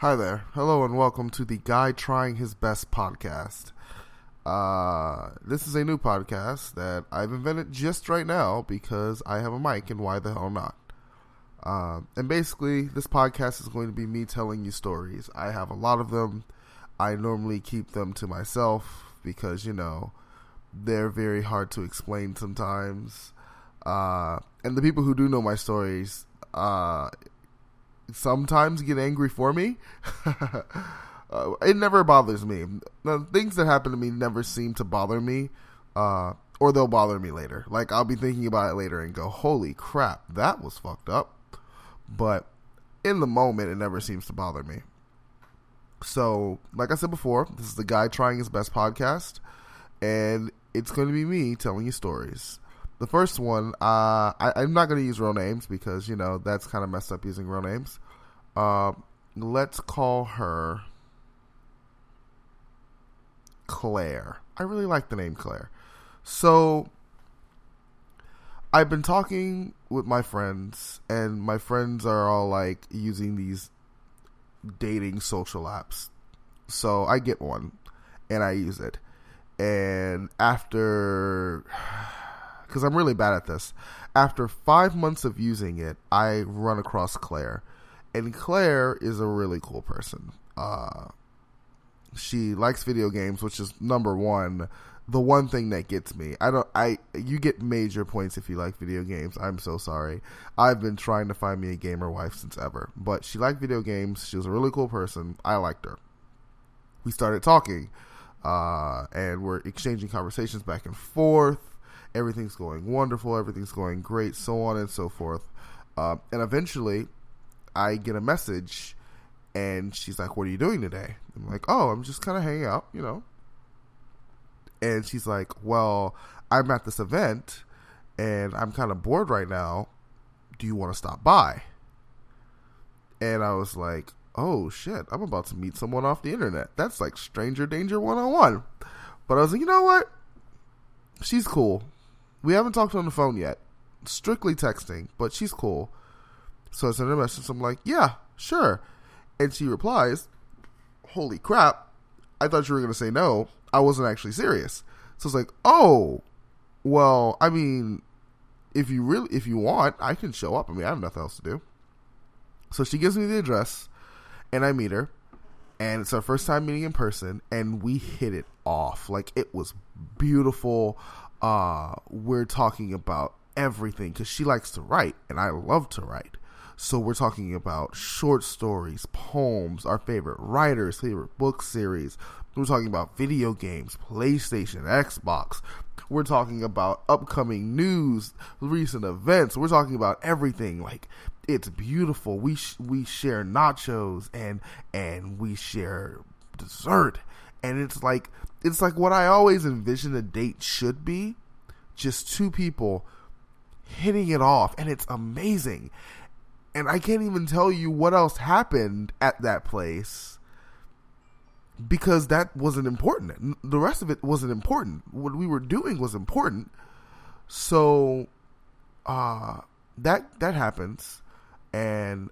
Hi there. Hello and welcome to the Guy Trying His Best podcast. Uh, this is a new podcast that I've invented just right now because I have a mic and why the hell not? Uh, and basically, this podcast is going to be me telling you stories. I have a lot of them. I normally keep them to myself because, you know, they're very hard to explain sometimes. Uh, and the people who do know my stories, uh, sometimes get angry for me. uh, it never bothers me. The things that happen to me never seem to bother me, uh, or they'll bother me later. Like I'll be thinking about it later and go, "Holy crap, that was fucked up." But in the moment, it never seems to bother me. So, like I said before, this is the guy trying his best podcast, and it's going to be me telling you stories. The first one, uh, I, am not going to use real names because you know that's kind of messed up using real names. Uh, let's call her Claire. I really like the name Claire. So I've been talking with my friends, and my friends are all like using these dating social apps. So I get one and I use it. And after because I'm really bad at this. After five months of using it, I run across Claire, and Claire is a really cool person. Uh, she likes video games, which is number one. The one thing that gets me, I don't, I, you get major points if you like video games. I'm so sorry. I've been trying to find me a gamer wife since ever, but she liked video games. She was a really cool person. I liked her. We started talking, uh, and we're exchanging conversations back and forth everything's going wonderful, everything's going great, so on and so forth. Uh, and eventually, I get a message, and she's like, "What are you doing today?" I'm like, "Oh, I'm just kind of hanging out, you know." And she's like, "Well, I'm at this event, and I'm kind of bored right now. Do you want to stop by?" And I was like, "Oh shit, I'm about to meet someone off the internet. That's like stranger danger one on one." But I was like, "You know what? She's cool. We haven't talked on the phone yet. Strictly texting, but she's cool. So I send her a message. I'm like, yeah, sure. And she replies, holy crap. I thought you were going to say no. I wasn't actually serious. So it's like, oh, well, I mean, if you really, if you want, I can show up. I mean, I have nothing else to do. So she gives me the address, and I meet her, and it's our first time meeting in person, and we hit it off. Like it was beautiful uh, we're talking about everything because she likes to write and I love to write. So we're talking about short stories, poems, our favorite writers, favorite book series. We're talking about video games, PlayStation, Xbox. We're talking about upcoming news, recent events. We're talking about everything. Like it's beautiful. We sh- we share nachos and and we share dessert and it's like it's like what I always envision a date should be, just two people hitting it off and it's amazing. And I can't even tell you what else happened at that place because that wasn't important. The rest of it wasn't important. What we were doing was important. So uh that that happens and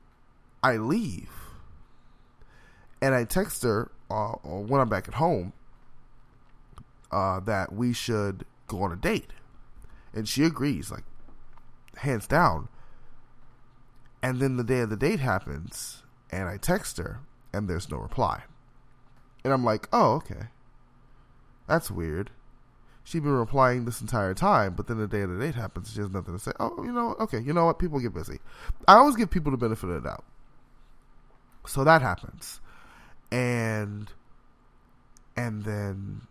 I leave. And I text her uh, when I'm back at home uh, that we should go on a date, and she agrees, like hands down. And then the day of the date happens, and I text her, and there's no reply. And I'm like, oh, okay. That's weird. She'd been replying this entire time, but then the day of the date happens, she has nothing to say. Oh, you know, okay, you know what? People get busy. I always give people the benefit of the doubt. So that happens and and then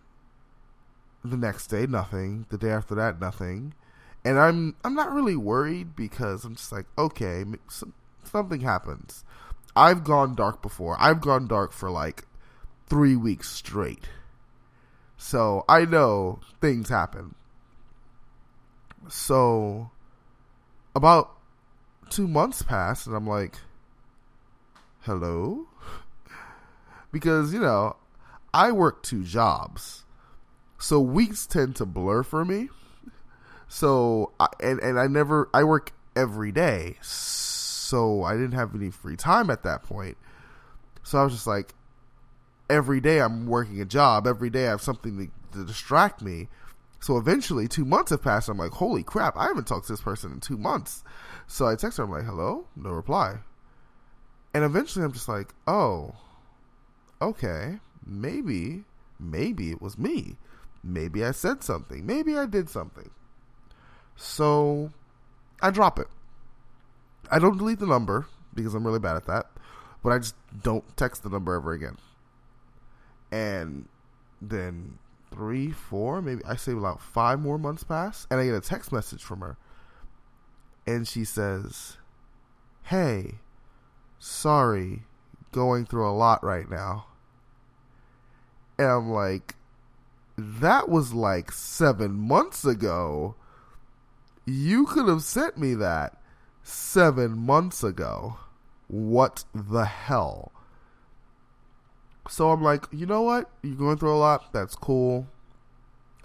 the next day nothing the day after that nothing and i'm i'm not really worried because i'm just like okay something happens. I've gone dark before. I've gone dark for like 3 weeks straight. So i know things happen. So about 2 months pass and i'm like hello? Because you know I work two jobs, so weeks tend to blur for me. So and and I never I work every day, so I didn't have any free time at that point. So I was just like, every day I'm working a job, every day I have something to, to distract me. So eventually, two months have passed. I'm like, holy crap, I haven't talked to this person in two months. So I text her, I'm like, hello? No reply. And eventually I'm just like, oh, okay, maybe, maybe it was me. Maybe I said something. Maybe I did something. So I drop it. I don't delete the number because I'm really bad at that, but I just don't text the number ever again. And then three, four, maybe I say about five more months pass, and I get a text message from her. And she says, Hey, sorry, going through a lot right now. And I'm like, that was like seven months ago. You could have sent me that seven months ago. What the hell? So I'm like, you know what? You're going through a lot. That's cool.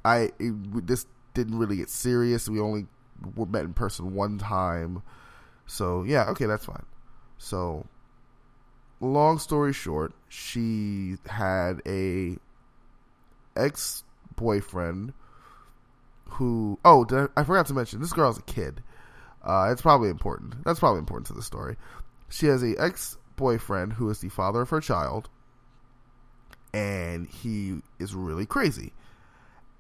I it, this didn't really get serious. We only were met in person one time. So yeah, okay, that's fine. So long story short, she had a ex boyfriend who oh I, I, forgot to mention this girl's a kid. Uh, it's probably important. That's probably important to the story. She has a ex boyfriend who is the father of her child, and he is really crazy.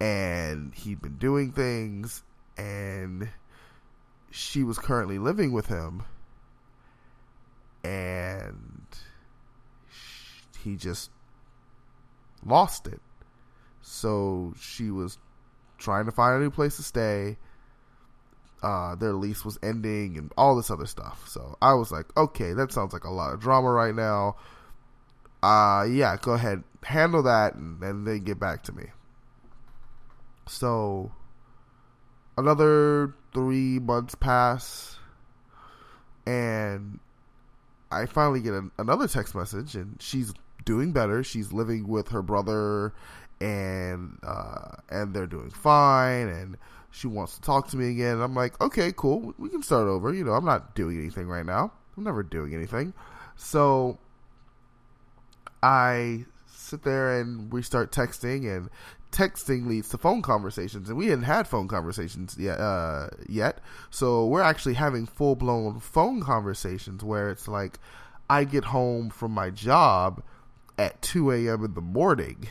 And he'd been doing things, and she was currently living with him, and he just lost it. So she was trying to find a new place to stay. Uh, their lease was ending and all this other stuff. So I was like, okay, that sounds like a lot of drama right now. Uh, yeah, go ahead, handle that, and, and then get back to me. So another three months pass, and I finally get a, another text message, and she's doing better. She's living with her brother and uh, and they're doing fine and she wants to talk to me again. And I'm like okay cool. We can start over. You know I'm not doing anything right now. I'm never doing anything. So I sit there and we start texting and texting leads to phone conversations and we hadn't had phone conversations yet uh, yet. So we're actually having full blown phone conversations where it's like I get home from my job at 2 a.m. in the morning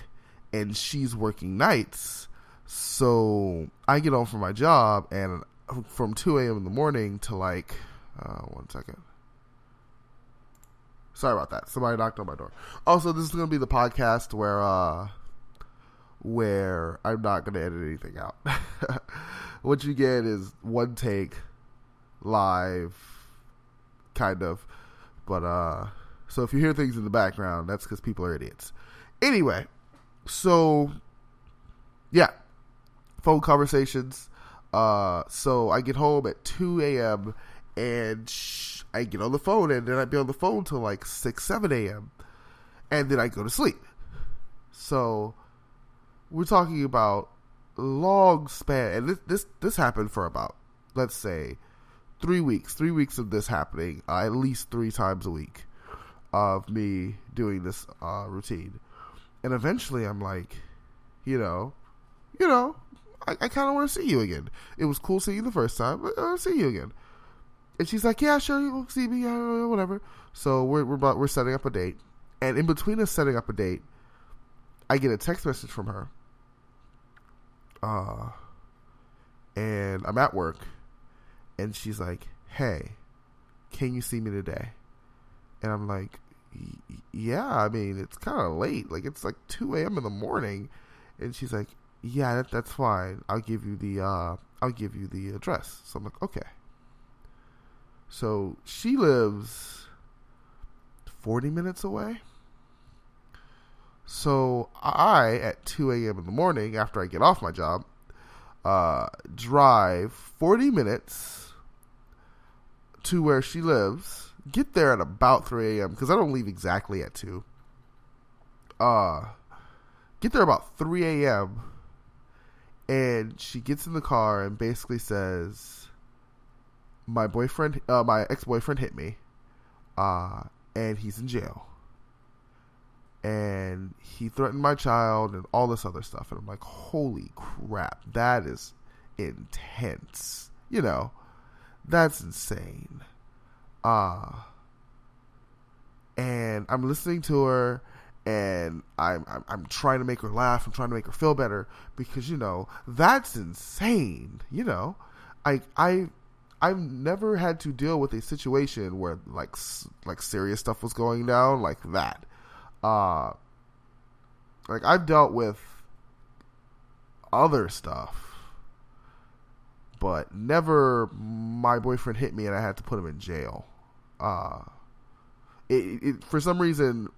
and she's working nights. So I get home from my job, and from 2 a.m. in the morning to like, uh, one second. Sorry about that. Somebody knocked on my door. Also, this is going to be the podcast where, uh, where I'm not going to edit anything out. what you get is one take, live, kind of. But, uh, so if you hear things in the background, that's because people are idiots. Anyway, so yeah, phone conversations. Uh, so I get home at 2 a.m. and sh- I get on the phone, and then I'd be on the phone till like 6, 7 a.m. And then I go to sleep. So we're talking about long span, and this this this happened for about let's say three weeks. Three weeks of this happening, uh, at least three times a week of me doing this uh, routine and eventually I'm like, you know, you know, I, I kind of want to see you again. It was cool seeing you the first time, but I want to see you again. And she's like, yeah, sure, you'll see me, whatever. So we're we're about, we're setting up a date, and in between us setting up a date, I get a text message from her. Uh, and I'm at work, and she's like, hey, can you see me today? And I'm like, yeah, I mean, it's kind of late. Like, it's like 2 a.m. in the morning. And she's like, yeah, that, that's fine. I'll give you the, uh, I'll give you the address. So I'm like, okay. So she lives 40 minutes away. So I, at 2 a.m. in the morning, after I get off my job, uh, drive 40 minutes to where she lives get there at about 3 a.m. because I don't leave exactly at 2. Uh, get there about 3 a.m. And she gets in the car and basically says, "My boyfriend, uh, my ex-boyfriend hit me, uh, and he's in jail." and he threatened my child and all this other stuff and I'm like holy crap that is intense you know that's insane uh and I'm listening to her and I'm, I'm, I'm trying to make her laugh I'm trying to make her feel better because you know that's insane you know? I I I've never had to deal with a situation where like like serious stuff was going down like that. Uh like I've dealt with other stuff but never my boyfriend hit me and I had to put him in jail uh it, it, for some reason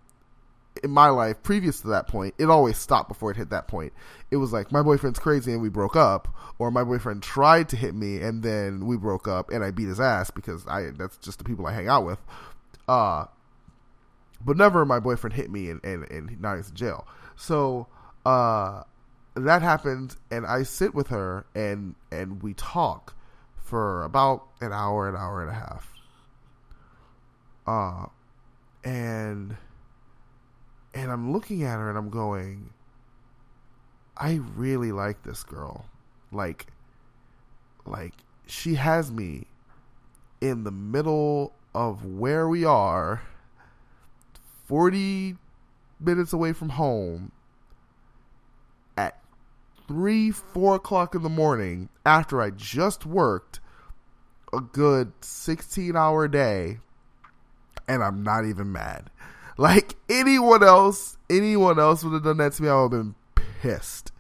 in my life previous to that point, it always stopped before it hit that point. It was like my boyfriend's crazy and we broke up, or my boyfriend tried to hit me and then we broke up and I beat his ass because I that's just the people I hang out with. Uh but never my boyfriend hit me and, and, and now he's in jail. So uh that happened and I sit with her and and we talk for about an hour, an hour and a half. Uh and and I'm looking at her and I'm going, I really like this girl. Like, like she has me in the middle of where we are, 40 minutes away from home, at 3, 4 o'clock in the morning, after I just worked a good 16 hour day, and I'm not even mad. Like anyone else, anyone else would have done that to me, I would have been pissed.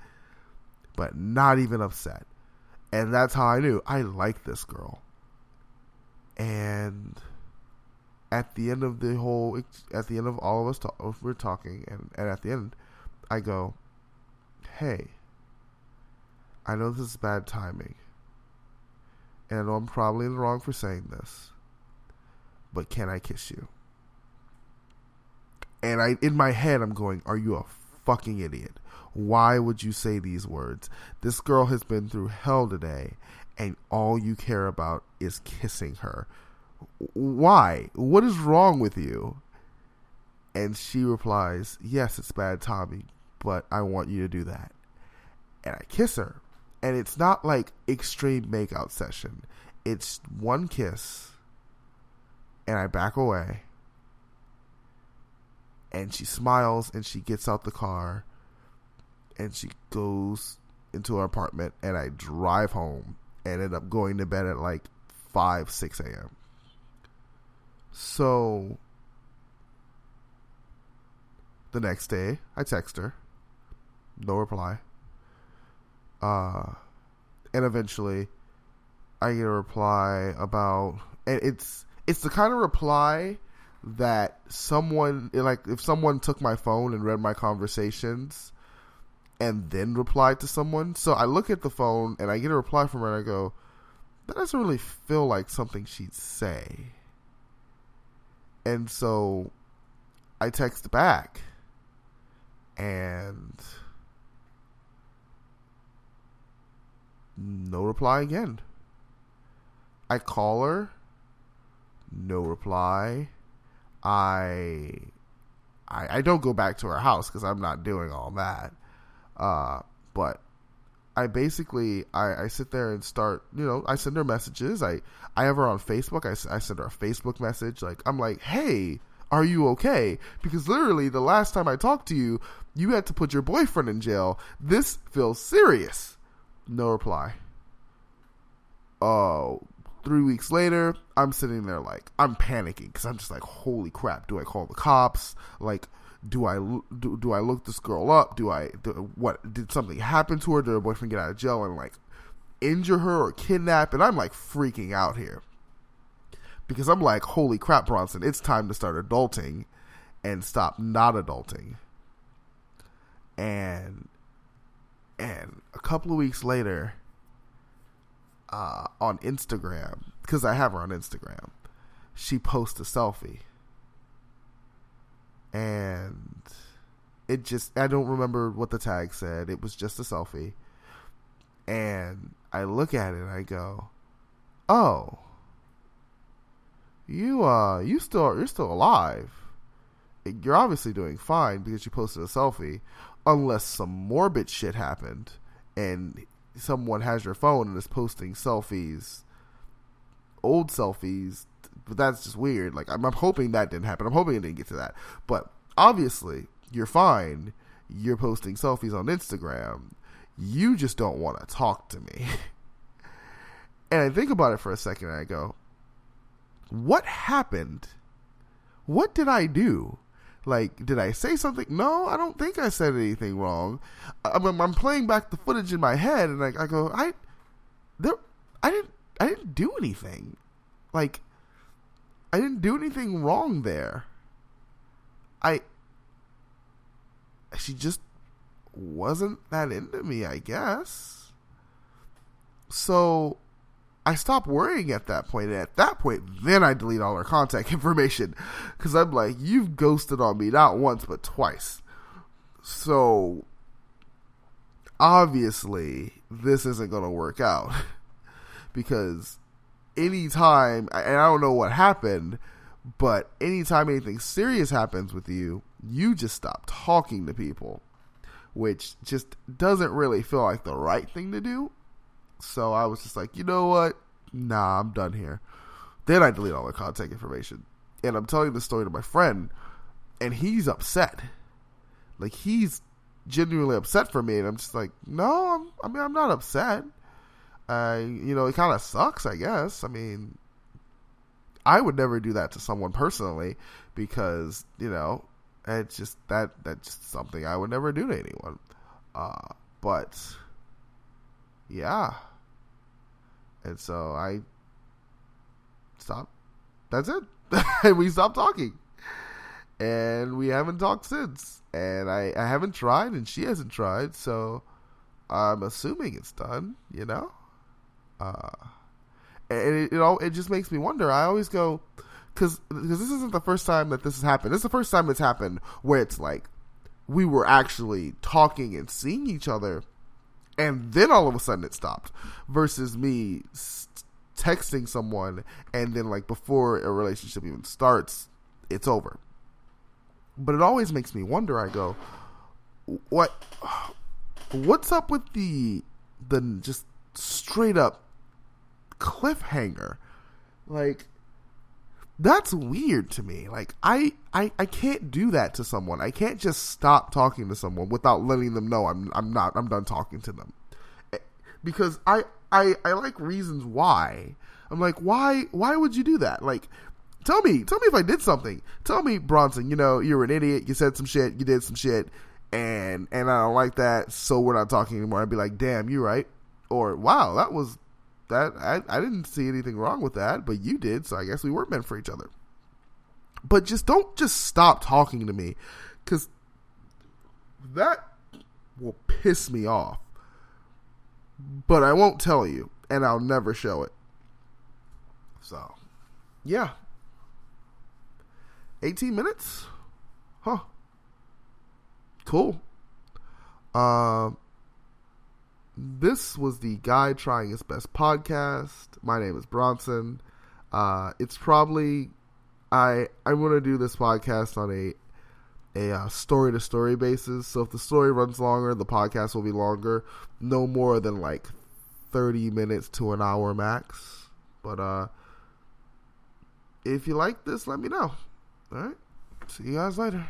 But not even upset. And that's how I knew I like this girl. And at the end of the whole, at the end of all of us, talk, we're talking, and, and at the end, I go, hey, I know this is bad timing. And I know I'm probably wrong for saying this. But can I kiss you? And I in my head I'm going, Are you a fucking idiot? Why would you say these words? This girl has been through hell today and all you care about is kissing her. Why? What is wrong with you? And she replies, Yes, it's bad, Tommy, but I want you to do that. And I kiss her. And it's not like extreme makeout session. It's one kiss and I back away. And she smiles and she gets out the car and she goes into her apartment and I drive home and end up going to bed at like 5 6 a.m. So the next day I text her. No reply. Uh and eventually I get a reply about and it's it's the kind of reply that someone like if someone took my phone and read my conversations and then replied to someone. So I look at the phone and I get a reply from her and I go, that doesn't really feel like something she'd say. And so I text back and no reply again. I call her, no reply. I I, I don't go back to her house because I'm not doing all that. Uh, but I basically I, I sit there and start you know I send her messages. I I have her on Facebook. I, I send her a Facebook message. Like I'm like, hey, are you okay? Because literally the last time I talked to you, you had to put your boyfriend in jail. This feels serious. No reply. Oh, three weeks later, I'm sitting there like I'm panicking because I'm just like, holy crap! Do I call the cops? Like, do I do, do I look this girl up? Do I do, what? Did something happen to her? Did her boyfriend get out of jail and like injure her or kidnap? And I'm like freaking out here because I'm like, holy crap, Bronson! It's time to start adulting and stop not adulting. And and a couple of weeks later uh, on Instagram because I have her on Instagram. She posts a selfie, and it just I don't remember what the tag said. It was just a selfie, and I look at it and I go, "Oh, you uh, you still you're still alive." you're obviously doing fine because you posted a selfie, unless some morbid shit happened and someone has your phone and is posting selfies, old selfies. But that's just weird. Like I'm, I'm hoping that didn't happen. I'm hoping it didn't get to that. But obviously, you're fine. You're posting selfies on Instagram. You just don't want to talk to me. and I think about it for a second and I go, what happened? What did I do? Like, did I say something? No, I don't think I said anything wrong. I'm, I'm playing back the footage in my head, and I, I go, I, there, I didn't, I didn't do anything. Like, I didn't do anything wrong there. I, she just wasn't that into me, I guess. So I stopped worrying at that point. And at that point, then I delete all her contact information because I'm like, you've ghosted on me not once but twice. So obviously, this isn't going to work out because anytime, and I don't know what happened, but anytime anything serious happens with you, you just stop talking to people, which just doesn't really feel like the right thing to do. So I was just like, you know what? Nah, I'm done here. Then I delete all the contact information. And I'm telling the story to my friend, and he's upset. Like he's genuinely upset for me, and I'm just like, no, I'm, I mean, I'm not upset. I, you know, it kind of sucks, I guess. I mean, I would never do that to someone personally because you know it's just that that's just something I would never do to anyone. Uh, but yeah, and so I stopped. That's it. and we stopped talking. And we haven't talked since. And I, I haven't tried, and she hasn't tried. So I'm assuming it's done, you know? Uh, and it, it, all, it just makes me wonder. I always go, because this isn't the first time that this has happened. This is the first time it's happened where it's like we were actually talking and seeing each other and then all of a sudden it stopped versus me texting someone and then like before a relationship even starts it's over. But it always makes me wonder i go what what's up with the the just straight up cliffhanger? Like that's weird to me. Like I, I I can't do that to someone. I can't just stop talking to someone without letting them know I'm I'm not I'm done talking to them. Eh, because I I I like reasons why. I'm like, why why would you do that? Like tell me, tell me if I did something. Tell me, Bronson, you know, you're an idiot, you said some shit, you did some shit, and and I don't like that, so we're not talking anymore. I'd be like, damn, you right. Or wow, that was that I, I didn't see anything wrong with that, but you did, so I guess we weren't meant for each other. But just don't just stop talking to me, because that will piss me off. But I won't tell you, and I'll never show it. So, yeah. 18 minutes? Huh. Cool. Um, this was the Guy Trying His Best podcast. My name is Bronson. Uh, it's probably I I'm gonna do this podcast on a a story to story basis. So if the story runs longer, the podcast will be longer. No more than like thirty minutes to an hour max. But uh, if you like this, let me know. All right. See you guys later.